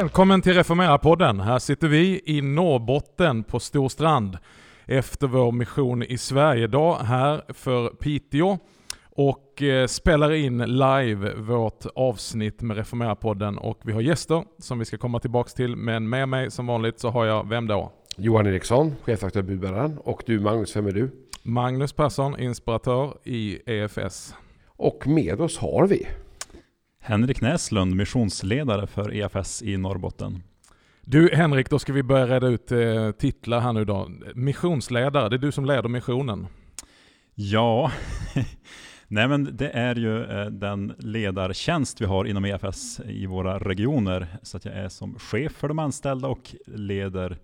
Välkommen till Reformera-podden. Här sitter vi i Norrbotten på Storstrand efter vår mission i Sverige-dag här för Piteå och eh, spelar in live vårt avsnitt med Reformera-podden och vi har gäster som vi ska komma tillbaks till men med mig som vanligt så har jag, vem då? Johan Eriksson, chefredaktör Budbäraren och du Magnus, vem är du? Magnus Persson, inspiratör i EFS. Och med oss har vi Henrik Näslund, missionsledare för EFS i Norrbotten. Du Henrik, då ska vi börja reda ut eh, titlar här nu då. Missionsledare, det är du som leder missionen. Ja, nej men det är ju eh, den ledartjänst vi har inom EFS i våra regioner. Så att jag är som chef för de anställda och leder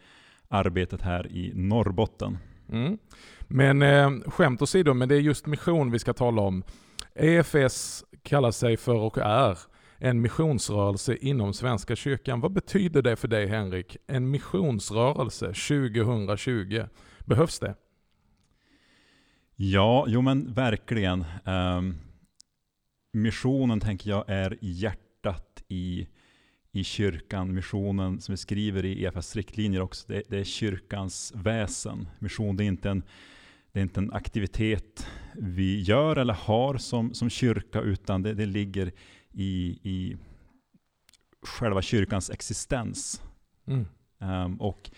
arbetet här i Norrbotten. Mm. Men eh, skämt åsido, men det är just mission vi ska tala om. EFS kallar sig för och är en missionsrörelse inom Svenska kyrkan. Vad betyder det för dig Henrik? En missionsrörelse 2020. Behövs det? Ja, jo men verkligen. Um, missionen tänker jag är hjärtat i, i kyrkan. Missionen som vi skriver i EFS riktlinjer också, det, det är kyrkans väsen. Mission det är inte en det är inte en aktivitet vi gör eller har som, som kyrka, utan det, det ligger i, i själva kyrkans existens. Mm. Um, och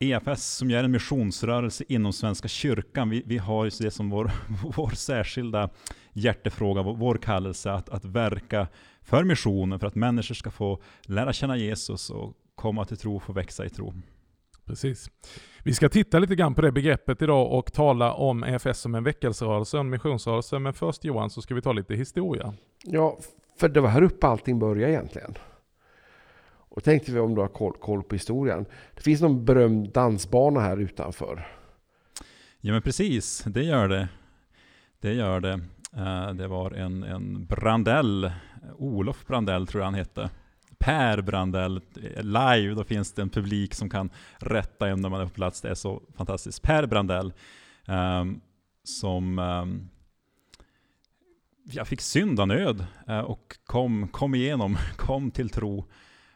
EFS, som är en missionsrörelse inom Svenska kyrkan, vi, vi har det som vår, vår särskilda hjärtefråga, vår, vår kallelse att, att verka för missionen, för att människor ska få lära känna Jesus och komma till tro och få växa i tro. Precis. Vi ska titta lite grann på det begreppet idag och tala om EFS som en väckelserörelse, en missionsrörelse. Men först Johan så ska vi ta lite historia. Ja, för det var här uppe allting började egentligen. Och tänkte vi om du har koll, koll på historien. Det finns någon berömd dansbana här utanför. Ja men precis, det gör det. Det gör det. Eh, det var en, en Brandell, Olof Brandell tror jag han hette. Per Brandell eh, live, då finns det en publik som kan rätta en när man är på plats. Det är så fantastiskt. Per Brandell, um, som um, jag fick syndanöd uh, och kom, kom igenom, kom till tro.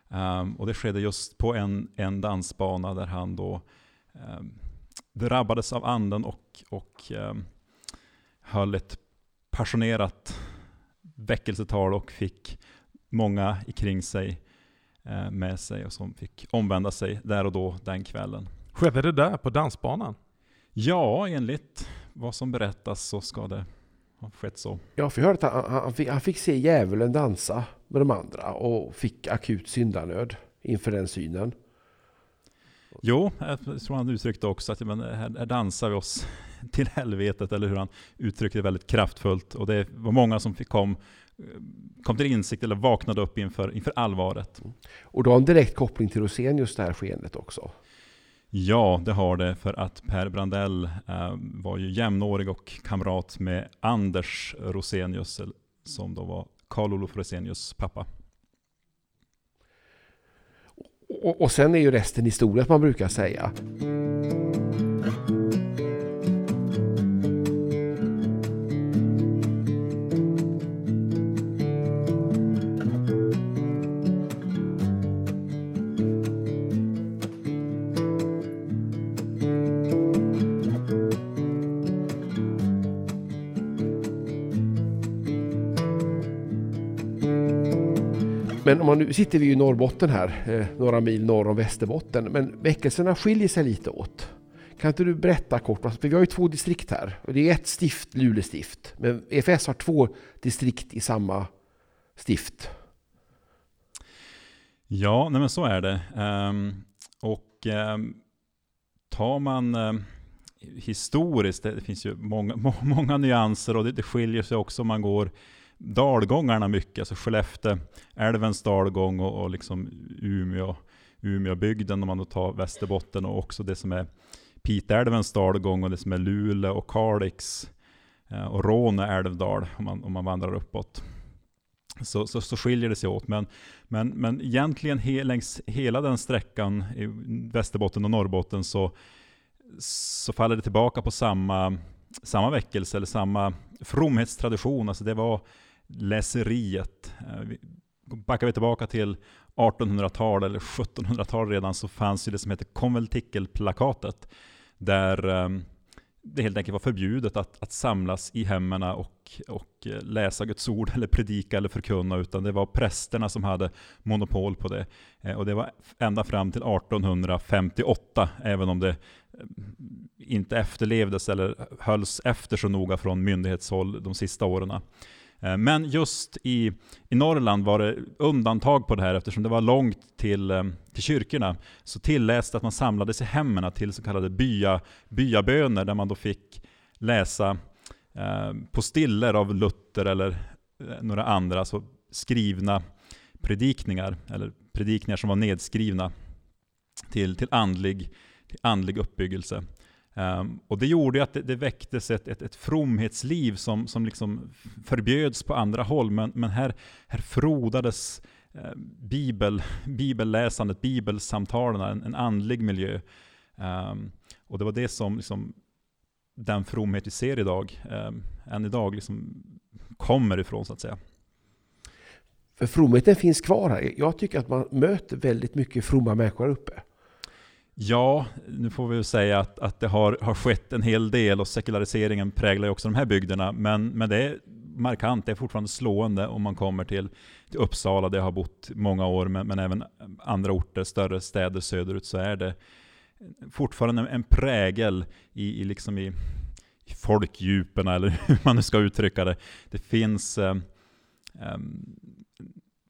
Um, och det skedde just på en, en dansbana där han då um, drabbades av anden och, och um, höll ett passionerat väckelsetal och fick många kring sig eh, med sig och som fick omvända sig där och då den kvällen. Skedde det där på dansbanan? Ja, enligt vad som berättas så ska det ha skett så. Ja, för jag hörde att han, han, fick, han fick se djävulen dansa med de andra och fick akut syndanöd inför den synen. Jo, jag tror han uttryckte också att men här, här dansar vi oss till helvetet, eller hur han uttryckte det väldigt kraftfullt. Och det var många som fick kom kom till insikt eller vaknade upp inför, inför allvaret. Och då har en direkt koppling till Rosenius det här skeendet också? Ja, det har det för att Per Brandell eh, var ju jämnårig och kamrat med Anders Rosenius som då var Karl Olof Rosenius pappa. Och, och sen är ju resten historia, man brukar säga. Men om man nu sitter vi i Norrbotten här, eh, några mil norr om Västerbotten. Men väckelserna skiljer sig lite åt. Kan inte du berätta kort? För vi har ju två distrikt här. Och det är ett stift, Luleå stift. Men EFS har två distrikt i samma stift. Ja, nej men så är det. Um, och um, tar man um, historiskt, det, finns ju många, må, många nyanser och det, det skiljer sig också om man går dalgångarna mycket, alltså Skellefteå, älvens dalgång och, och liksom Umeå, Umeåbygden om man då tar Västerbotten och också det som är Piteälvens dalgång och det som är Luleå och Kalix eh, och Råne älvdal om man, om man vandrar uppåt. Så, så, så skiljer det sig åt. Men, men, men egentligen he, längs hela den sträckan i Västerbotten och Norrbotten så, så faller det tillbaka på samma, samma väckelse eller samma fromhetstradition. Alltså det var läseriet. Eh, backar vi tillbaka till 1800-tal eller 1700-tal redan så fanns ju det som heter konventikelplakatet. Där eh, det helt enkelt var förbjudet att, att samlas i hemmen och, och eh, läsa Guds ord eller predika eller förkunna, utan det var prästerna som hade monopol på det. Och det var ända fram till 1858, även om det inte efterlevdes eller hölls efter så noga från myndighetshåll de sista åren. Eh, men just i, i Norrland var det undantag på det här eftersom det var långt till, eh, till kyrkorna. Så tilläts det att man samlades i hemmen till så kallade bya, byaböner där man då fick läsa eh, på stiller av Luther eller eh, några andra, alltså skrivna predikningar, eller predikningar som var nedskrivna till, till, andlig, till andlig uppbyggelse. Um, och det gjorde att det, det väcktes ett, ett, ett fromhetsliv som, som liksom förbjöds på andra håll, men, men här, här frodades eh, bibel, bibelläsandet, bibelsamtalen, en, en andlig miljö. Um, och det var det som liksom, den fromhet vi ser idag, um, än idag, liksom, kommer ifrån så att säga. För fromheten finns kvar här. Jag tycker att man möter väldigt mycket fromma människor uppe. Ja, nu får vi säga att, att det har, har skett en hel del och sekulariseringen präglar ju också de här bygderna. Men, men det är markant, det är fortfarande slående om man kommer till, till Uppsala, där jag har bott många år, men, men även andra orter, större städer söderut, så är det fortfarande en, en prägel i, i, liksom i, i folkdjupen, eller hur man nu ska uttrycka det. Det finns eh, eh,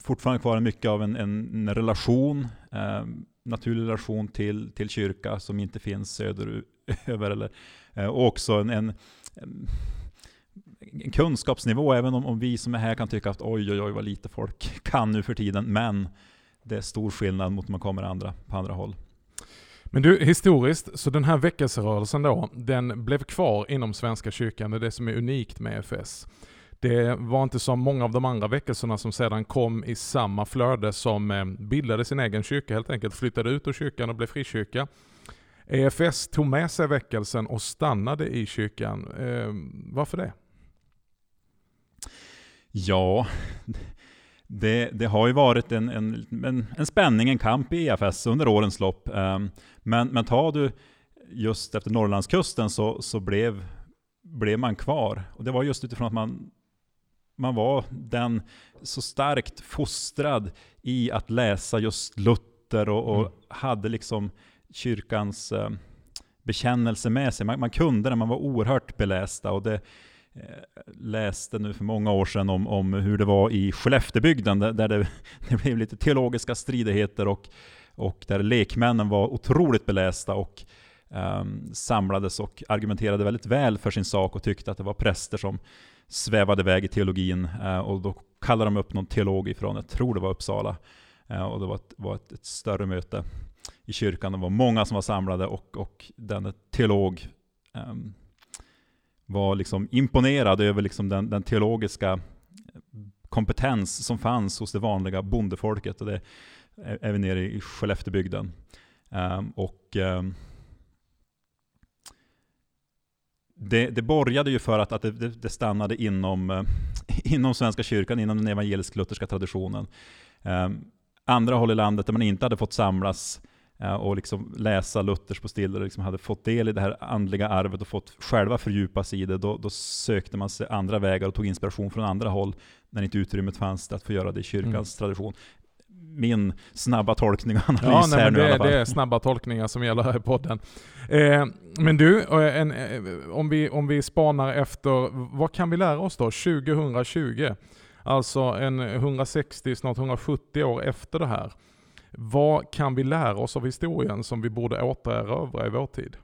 fortfarande kvar mycket av en, en relation, eh, naturlig relation till, till kyrka som inte finns söderöver. Eller, eh, och också en, en, en, kunskapsnivå, även om, om vi som är här kan tycka att oj, oj, oj vad lite folk kan nu för tiden. Men det är stor skillnad mot när man kommer andra, på andra håll. Men du, historiskt, så den här väckelserörelsen då, den blev kvar inom Svenska kyrkan, det är det som är unikt med EFS. Det var inte som många av de andra väckelserna som sedan kom i samma flöde som eh, bildade sin egen kyrka helt enkelt, flyttade ut ur kyrkan och blev frikyrka. EFS tog med sig väckelsen och stannade i kyrkan. Eh, varför det? Ja, det, det, har ju varit en, en, en, en, spänning, en kamp i EFS under årens lopp. Ehm, men, men tar du just efter Norrlandskusten så, så blev, blev man kvar. Och det var just utifrån att man man var den så starkt fostrad i att läsa just Luther och, och mm. hade liksom kyrkans eh, bekännelse med sig. Man, man, kunde det, man var oerhört belästa. Och det eh, läste nu för många år sedan om, om hur det var i Skelleftebygden, där, där det, det, blev lite teologiska stridigheter och, och där lekmännen var otroligt belästa och um, samlades och argumenterade väldigt väl för sin sak och tyckte att det var präster som svävade iväg i teologin eh, och då kallade de upp någon teolog ifrån, jag tror det var Uppsala, eh, och det var, ett, var ett, ett, större möte i kyrkan. Det var många som var samlade och, och denne teolog um, var liksom imponerad över liksom den, den, teologiska eh, kompetens som fanns hos det vanliga bondefolket. Och det är vi nere i Skelleftebygden. Um, och um, det, det borgade ju för att, att det, det stannade inom, eh, inom Svenska kyrkan, inom den evangelisk-lutherska traditionen. Eh, andra håll i landet där man inte hade fått samlas eh, och liksom läsa Luthers på stilla, och liksom hade fått del i det här andliga arvet och fått själva fördjupa sig i det, då, då sökte man sig andra vägar och tog inspiration från andra håll, när inte utrymmet fanns att få göra det i kyrkans mm. tradition min snabba tolkning och analys ja, nej, här nu det, i alla fall. Det är snabba tolkningar som gäller här i podden. Eh, men du, eh, en, eh, om, vi, om vi spanar efter, vad kan vi lära oss då 2020? Alltså en 160, snart 170 år efter det här. Vad kan vi lära oss av historien som vi borde återerövra i vår tid?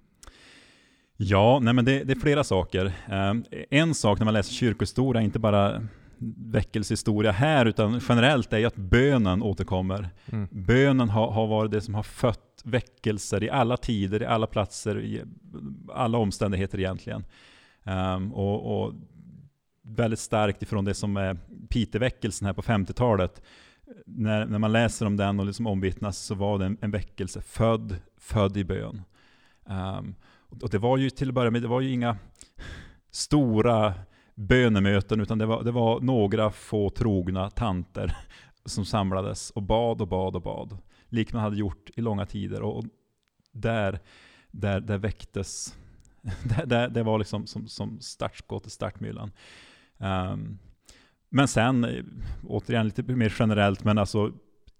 Ja, nej men det, det är flera saker. Eh, en sak när man läser kyrkohistoria, inte bara väckelsehistoria här, utan generellt är ju att bönen återkommer. Mm. Bönen har, har varit det som har fött väckelser i alla tider, i alla platser, i alla omständigheter egentligen. Um, och, och, väldigt starkt ifrån det som är Piteväckelsen här på 50-talet. När, när man läser om den och liksom omvittnas så var det en, en väckelse född, född i bön. Um, och det var ju till att börja med, det var ju inga stora bönemöten, utan det var, det var några få trogna tanter som samlades och bad och bad och bad. Likt man hade gjort i långa tider. Och där, där, där väcktes, där, det var liksom som, som startskott i startmyllan. Um, men sen, återigen lite mer generellt, men alltså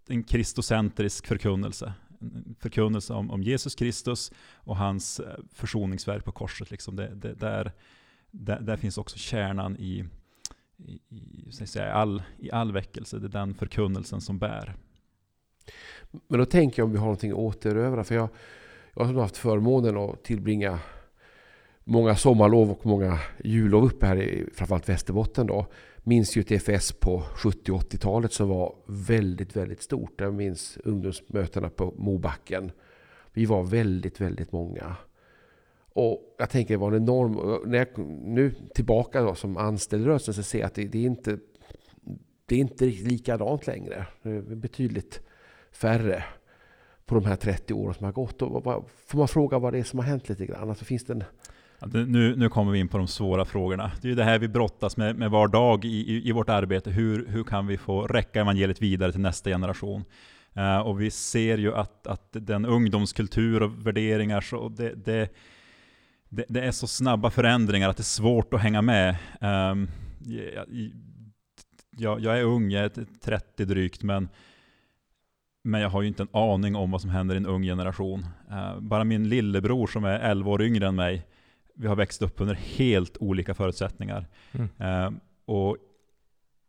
en kristocentrisk förkunnelse. En förkunnelse om, om Jesus Kristus och hans eh, försoningsverk på korset. Liksom. Det, det, där, där, där, finns också kärnan i, i, i, säga, all, i all väckelse. Det är den förkunnelsen som bär. Men då tänker jag om vi har någonting att återövra. För jag, jag har haft förmånen att tillbringa många sommarlov och många jullov uppe här i framförallt Västerbotten. Då. Minns ju TFS på 70 80-talet som var väldigt, väldigt stort. Jag minns ungdomsmötena på Mobacken. Vi var väldigt, väldigt många. Och jag tänker det var en enorm... När jag nu tillbaka då, som anställd rörelsen så ser jag att det, det, är inte det är inte likadant längre. Det är betydligt färre på de här 30 åren som har gått. Och får man fråga vad det är som har hänt lite grann? Alltså finns det en... Ja, nu, nu kommer vi in på de svåra frågorna. Det är ju det här vi brottas med, med var dag i, i, i, vårt arbete. Hur, hur kan vi få räcka evangeliet vidare till nästa generation? Uh, och vi ser ju att, att den ungdomskultur och värderingar, så det, det, det, det, är så snabba förändringar att det är svårt att hänga med. Um, jag, jag, är ung, jag är 30 drygt, men men jag har ju inte en aning om vad som händer i en ung generation. Uh, bara min lillebror som är 11 år yngre än mig, vi har växt upp under helt olika förutsättningar. Mm. Uh, och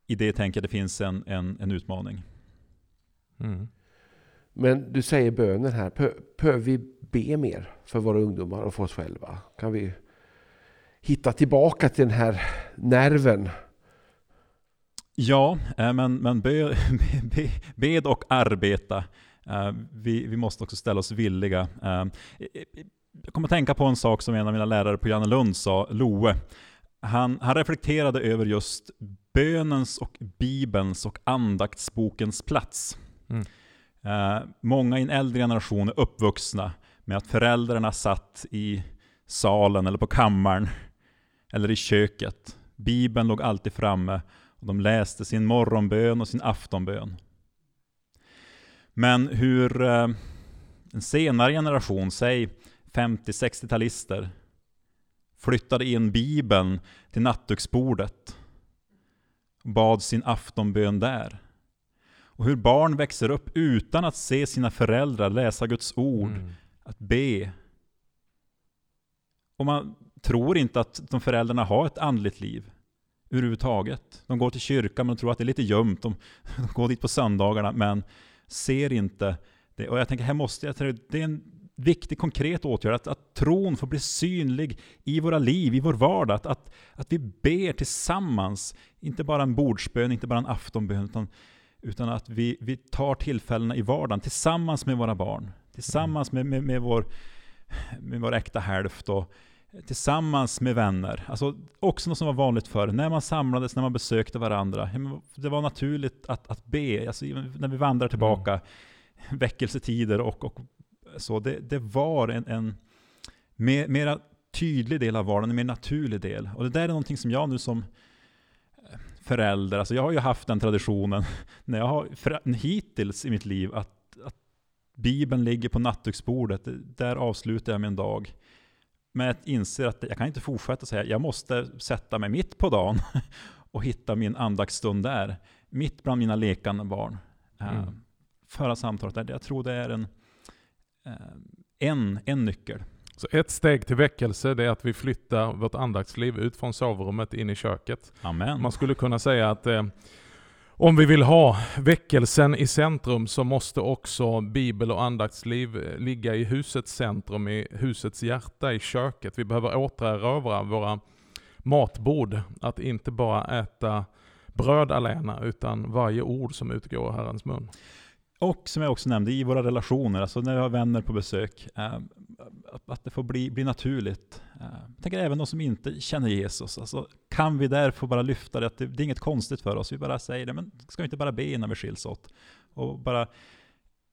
i det tänker jag det finns en, en, en utmaning. Mm. Men du säger bönen här. Behöver vi be mer för våra ungdomar och för oss själva? Kan vi hitta tillbaka till den här nerven Ja, eh, men, men be, be, bed och arbeta. Eh, vi, vi måste också ställa oss villiga. Eh, jag kommer att tänka på en sak som en av mina lärare på Lund sa, Loe. Han, han reflekterade över just bönens och bibelns och andaktsbokens plats. Mm. många i en äldre generation är uppvuxna med att föräldrarna satt i salen eller på kammaren eller i köket. Bibeln låg alltid framme och de läste sin morgonbön och sin aftonbön. Men hur eh, en senare generation, säg 50-60-talister, flyttade in Bibeln till nattduksbordet och bad sin aftonbön där. Och hur barn växer upp utan att se sina föräldrar läsa Guds ord, mm att be. Och man tror inte att de föräldrarna har ett andligt liv överhuvudtaget. De går till kyrkan men tror att det är lite gömt. De, de går dit på söndagarna men ser inte det. Och jag tänker, här måste jag, det är en viktig konkret åtgärd, att, att tron får bli synlig i våra liv, i vår vardag. Att, att, att vi ber tillsammans, inte bara en bordsbön, inte bara en aftonbön, utan, utan att vi, vi tar tillfällena i vardagen tillsammans med våra barn, tillsammans med, med, med, vår, med vår äkta hälft. Och, tillsammans med vänner. Alltså också något som var vanligt förr, när man samlades, när man besökte varandra. Det var naturligt att, att be, alltså, när vi vandrar tillbaka, mm. väckelsetider och, och så. Det, det var en, en mer, mera tydlig del av vardagen, en mer naturlig del. Och det där är någonting som jag nu som förälder, alltså jag har ju haft den traditionen när jag har hittills i mitt liv att Bibeln ligger på nattduksbordet, där avslutar jag min dag. Men jag inser att jag kan inte fortsätta säga, jag måste sätta mig mitt på dagen och hitta min andaktsstund där. Mitt bland mina lekande barn. Eh, mm. Föra samtalet där. Jag tror det är en, eh, en, en nyckel. Så ett steg till väckelse det är att vi flyttar vårt andaktsliv ut från sovrummet in i köket. Amen. Man skulle kunna säga att eh, om vi vill ha väckelsen i centrum så måste också bibel och andaktsliv eh, ligga i husets centrum, i husets hjärta, i köket. Vi behöver återerövra våra matbord. Att inte bara äta bröd alena, utan varje ord som utgår ur Herrens mun. Och som jag också nämnde, i våra relationer, alltså när vi har vänner på besök, eh, eh, att det får bli, bli naturligt. Eh, jag tänker även de som inte känner Jesus, alltså, kan vi där få bara lyfta det, att det, det är inget konstigt för oss, vi bara säger det, men ska vi inte bara be innan vi skiljs åt? Och bara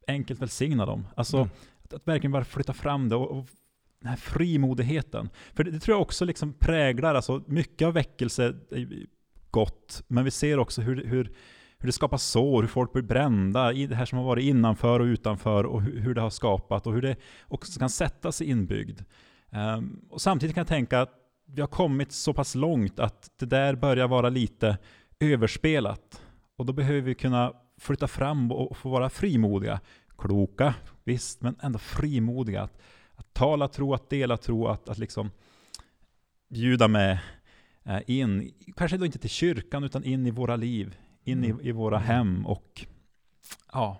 enkelt välsigna dem. Alltså, mm. att, att, verkligen bara flytta fram det och, och den här frimodigheten. För det, det, tror jag också liksom präglar, alltså mycket av väckelse är gott, men vi ser också hur, hur hur det skapar sår, hur folk blir brända i det här som har varit innanför och utanför och hur, det har skapat och hur det också kan sätta sig inbyggd. Um, och samtidigt kan jag tänka att vi har kommit så pass långt att det där börjar vara lite överspelat. Och då behöver vi kunna flytta fram och få vara frimodiga. Kloka, visst, men ändå frimodiga. Att, att tala tro, att dela tro, att, att liksom bjuda med eh, in, kanske då inte till kyrkan, utan in i våra liv, in i, i våra hem och ja,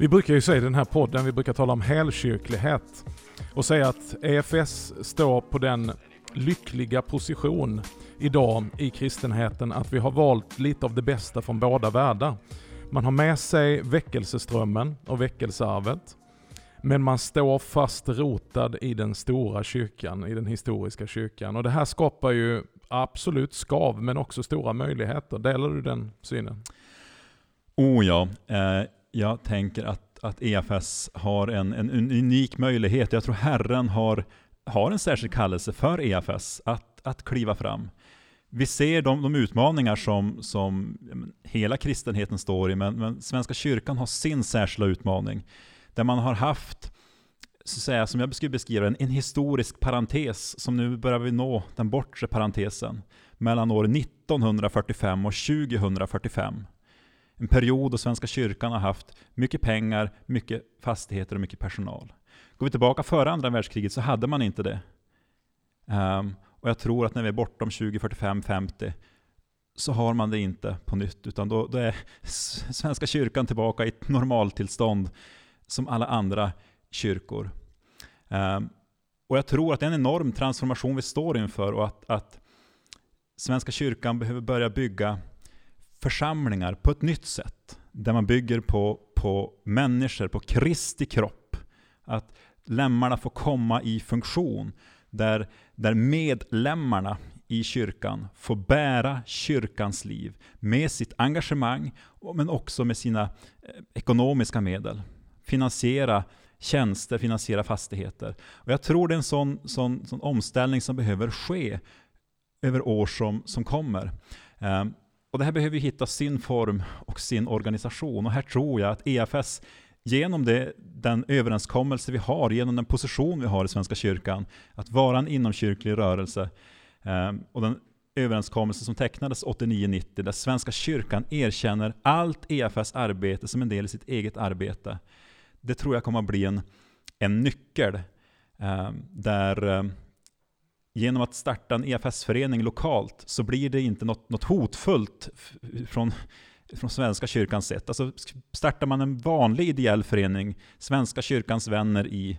Vi brukar ju säga i den här podden, vi brukar tala om helkyrklighet och säga att EFS står på den lyckliga position idag i kristenheten att vi har valt lite av det bästa från båda världar. Man har med sig väckelseströmmen och väckelsearvet. Men man står fast rotad i den stora kyrkan, i den historiska kyrkan. Och det här skapar ju absolut skav, men också stora möjligheter. Delar du den synen? Oh ja. Eh, jag tänker att, att EFS har en, en unik möjlighet. Jag tror Herren har, har en särskild kallelse för EFS att, att kliva fram. Vi ser de, de utmaningar som, som hela kristenheten står i, men, men Svenska kyrkan har sin särskilda utmaning. Där man har haft, så säga, som jag skulle beskriva en, en historisk parentes, som nu börjar vi nå den bortre parentesen, mellan år 1945 och 2045 en period då Svenska kyrkan har haft mycket pengar, mycket fastigheter och mycket personal. Går vi tillbaka före andra världskriget så hade man inte det. Um, och jag tror att när vi är bortom 2045, 50 så har man det inte på nytt, utan då, då är Svenska kyrkan tillbaka i ett normaltillstånd som alla andra kyrkor. Um, och jag tror att det är en enorm transformation vi står inför och att, att Svenska kyrkan behöver börja bygga församlingar på ett nytt sätt. Där man bygger på, på människor, på Kristi kropp. Att lemmarna får komma i funktion. Där, där medlemmarna i kyrkan får bära kyrkans liv med sitt engagemang, men också med sina eh, ekonomiska medel. Finansiera tjänster, finansiera fastigheter. Och jag tror det är en sån, sån, sån omställning som behöver ske över år som, som kommer. Um, och det här behöver hitta sin form och sin organisation. Och här tror jag att EFS, genom det, den överenskommelse vi har, genom den position vi har i Svenska kyrkan, att vara en inomkyrklig rörelse, eh, och den överenskommelse som tecknades 89-90, där Svenska kyrkan erkänner allt EFS arbete som en del i sitt eget arbete. Det tror jag kommer att bli en, en nyckel, eh, där eh, genom att starta en EFS-förening lokalt så blir det inte något, något hotfullt från, från Svenska kyrkans sätt. Alltså startar man en vanlig ideell förening, Svenska kyrkans vänner i,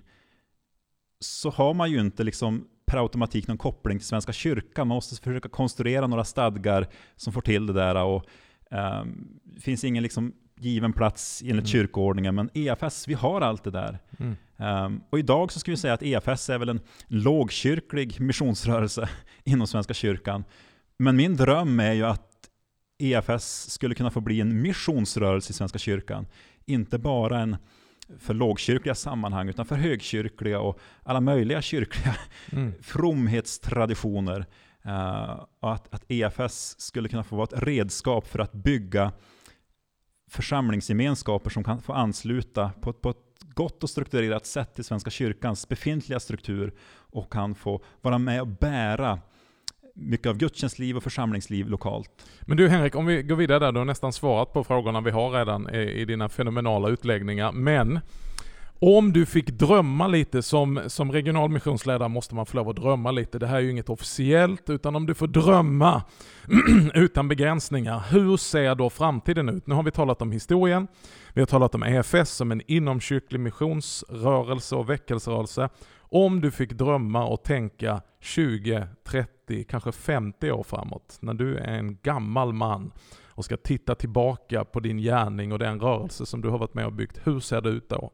så har man ju inte liksom per automatik någon koppling till Svenska kyrkan. Man måste försöka konstruera några stadgar som får till det där. Och, um, det finns ingen liksom given plats enligt mm. kyrkoordningen, men EFS, vi har allt det där. Mm. Um, och idag så ska vi säga att EFS är väl en lågkyrklig missionsrörelse inom Svenska kyrkan. Men min dröm är ju att EFS skulle kunna få bli en missionsrörelse i Svenska kyrkan. Inte bara en för lågkyrkliga sammanhang, utan för högkyrkliga och alla möjliga kyrkliga mm. fromhetstraditioner. Uh, och att, att EFS skulle kunna få vara ett redskap för att bygga församlingsgemenskaper som kan få ansluta på ett, på ett gott och strukturerat sätt till Svenska kyrkans befintliga struktur och kan få vara med och bära mycket av gudstjänstliv och församlingsliv lokalt. Men du Henrik, om vi går vidare där, du har nästan svarat på frågorna vi har redan i dina fenomenala utläggningar. Men om du fick drömma lite, som, som regional missionsledare måste man få lov att drömma lite. Det här är ju inget officiellt, utan om du får drömma utan begränsningar. Hur ser då framtiden ut? Nu har vi talat om historien, vi har talat om EFS som en inomkyrklig missionsrörelse och väckelserörelse. Om du fick drömma och tänka 20, 30, kanske 50 år framåt, när du är en gammal man och ska titta tillbaka på din gärning och den rörelse som du har varit med och byggt. Hur ser det ut då?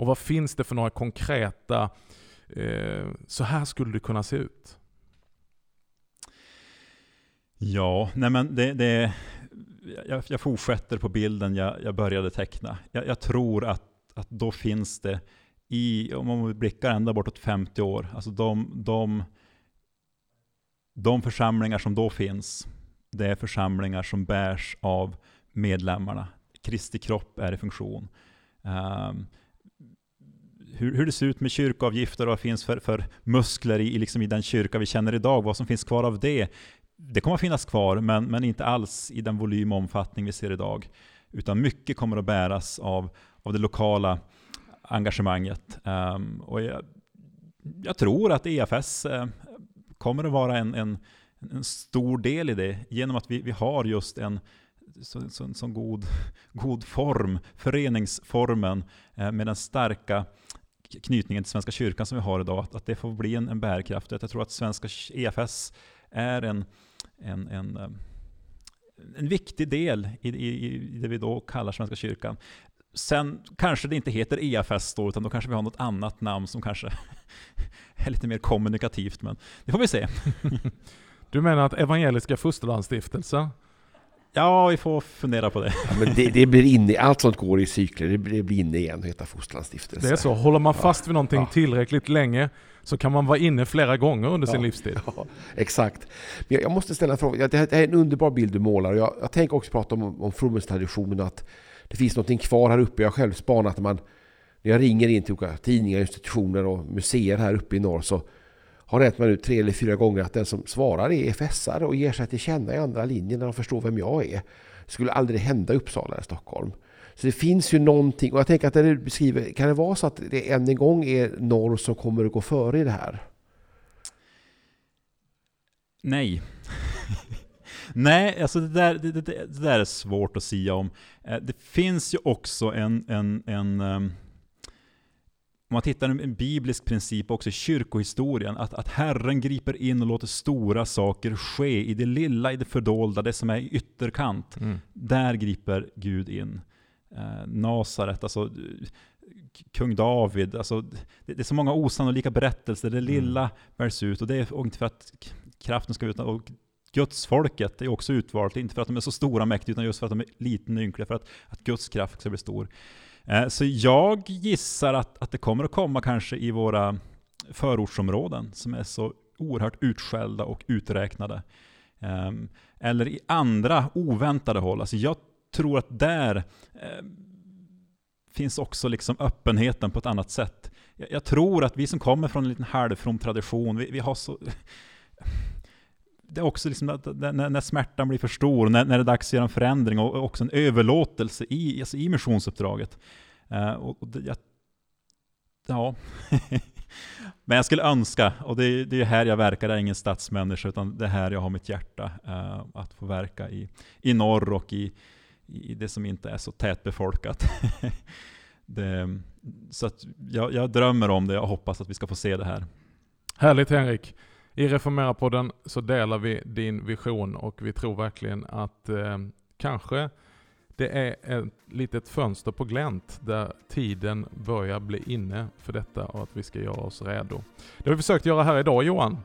Och vad finns det för några konkreta eh, så här skulle det kunna se ut. Ja, nej men det, det jag, jag fortsätter på bilden jag, jag började teckna. Jag, jag, tror att, att då finns det, i, om man blickar ända bortåt 50 år, alltså de, de, de församlingar som då finns, det är församlingar som bärs av medlemmarna. Kristi kropp är i funktion. Um, hur, hur, det ser ut med kyrkoavgifter och vad det finns för, för muskler i, liksom i den kyrka vi känner idag, vad som finns kvar av det, det kommer att finnas kvar, men, men inte alls i den volym och omfattning vi ser idag. Utan mycket kommer att bäras av, av det lokala engagemanget. Um, och jag, jag, tror att EFS uh, eh, kommer att vara en, en, en, stor del i det, genom att vi, vi har just en så, så, så god, god form, föreningsformen, uh, med den starka knytningen till Svenska kyrkan som vi har idag, att, att det får bli en, en bärkraft. Jag tror att Svenska EFS är en, en, en, eh, en viktig del i, i, i det vi då kallar Svenska kyrkan. Sen kanske det inte heter EFS då, utan då kanske vi har något annat namn som kanske är lite mer kommunikativt, men det får vi se. Du menar att Evangeliska Fosterlandsstiftelsen Ja, vi får fundera på det. Ja, men det, det, blir inne, allt sånt går i cykler, det blir, det blir inne igen och heter Fosterlandsstiftelse. Det är så, håller man fast vid någonting ja. tillräckligt länge så kan man vara inne flera gånger under sin livstid. Ja, exakt. Men jag måste ställa en fråga, det är en underbar bild du målar. Jag, jag tänker också prata om, om Frommelstraditionen, att det finns någonting kvar här uppe. Jag har själv spanat när man när jag ringer in till olika tidningar, institutioner och museer här uppe i norr så har rätt mig nu tre eller fyra gånger att den som svarar är FSR och ger sig till känna i andra linjen när de förstår vem jag är. Det skulle aldrig hända i Uppsala eller Stockholm. Så det finns ju någonting, och jag tänker att det du beskriver, kan det vara så att det än en gång är norr som kommer att gå före i det här? Nej. Nej, alltså det där, det, det, det, där är svårt att säga om. Eh, det finns ju också en, en, en ehm, om man tittar en biblisk princip också i kyrkohistorien, att, att Herren griper in och låter stora saker ske i det lilla, i det fördolda, det som är i ytterkant. Mm. Där griper Gud in. Eh, Nasaret, alltså kung David, alltså, det, det, är så många osannolika berättelser, det lilla mm. bärs ut, och det är inte för att kraften ska ut, och Gudsfolket är också utvalt, inte för att de är så stora och mäktiga, utan just för att de är liten och ynkliga, för att, att Guds kraft ska bli stor. Eh, så jag gissar att, att det kommer att komma kanske i våra förortsområden som är så oerhört utskällda och uträknade. Ehm, eller i andra oväntade håll. Alltså jag tror att där ehm, finns också liksom öppenheten på ett annat sätt. Jag, tror att vi som kommer från en liten halvfrom tradition, vi, vi har så det är också liksom när, när smärtan blir för stor, när, när det är dags att göra en förändring och också en överlåtelse i, alltså i missionsuppdraget. Uh, och, och det, jag, ja. Men jag skulle önska, och det, det är här jag verkar, jag är ingen stadsmänniska, utan det är här jag har mitt hjärta, uh, att få verka i, i norr och i, i det som inte är så tätbefolkat. det, så att jag, jag drömmer om det och hoppas att vi ska få se det här. Härligt Henrik. I Reformera-podden så delar vi din vision och vi tror verkligen att eh, kanske det är ett litet fönster på glänt där tiden börjar bli inne för detta och att vi ska göra oss redo. Det har vi försökt göra här idag Johan.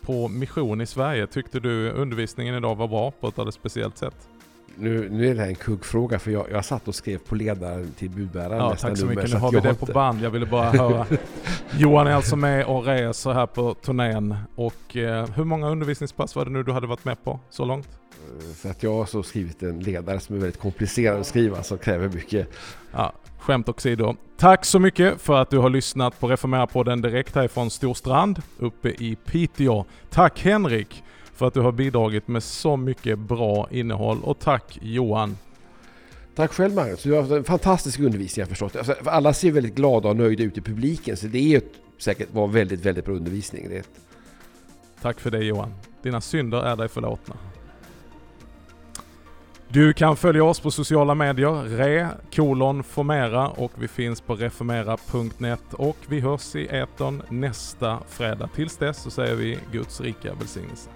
På Mission i Sverige. Tyckte du undervisningen idag var bra på ett alldeles speciellt sätt? Nu, nu är det här en kuggfråga för jag, jag satt och skrev på ledaren till budbäraren Ja, tack så mycket. Nu har vi det på band. Jag ville bara höra. Johan är alltså med och reser här på turnén. Och eh, hur många undervisningspass var det nu du hade varit med på så långt? Eh, för att jag har så skrivit en ledare som är väldigt komplicerad att skriva som kräver mycket. Ja, skämt åsido. Tack så mycket för att du har lyssnat på Reformera-podden direkt härifrån Storstrand uppe i Piteå. Tack Henrik för att du har bidragit med så mycket bra innehåll och tack Johan. Tack själv Magnus. Du har haft en fantastisk undervisning jag förstått. Alltså, alla ser väldigt glada och nöjda ut i publiken så det är ju säkert var väldigt, väldigt bra undervisning. Det Tack för det Johan. Dina synder är dig förlåtna. Du kan följa oss på sociala medier, re, kolon, formera och vi finns på reformera.net och vi hörs i etern nästa fredag. Tills dess så säger vi Guds rika välsignelse.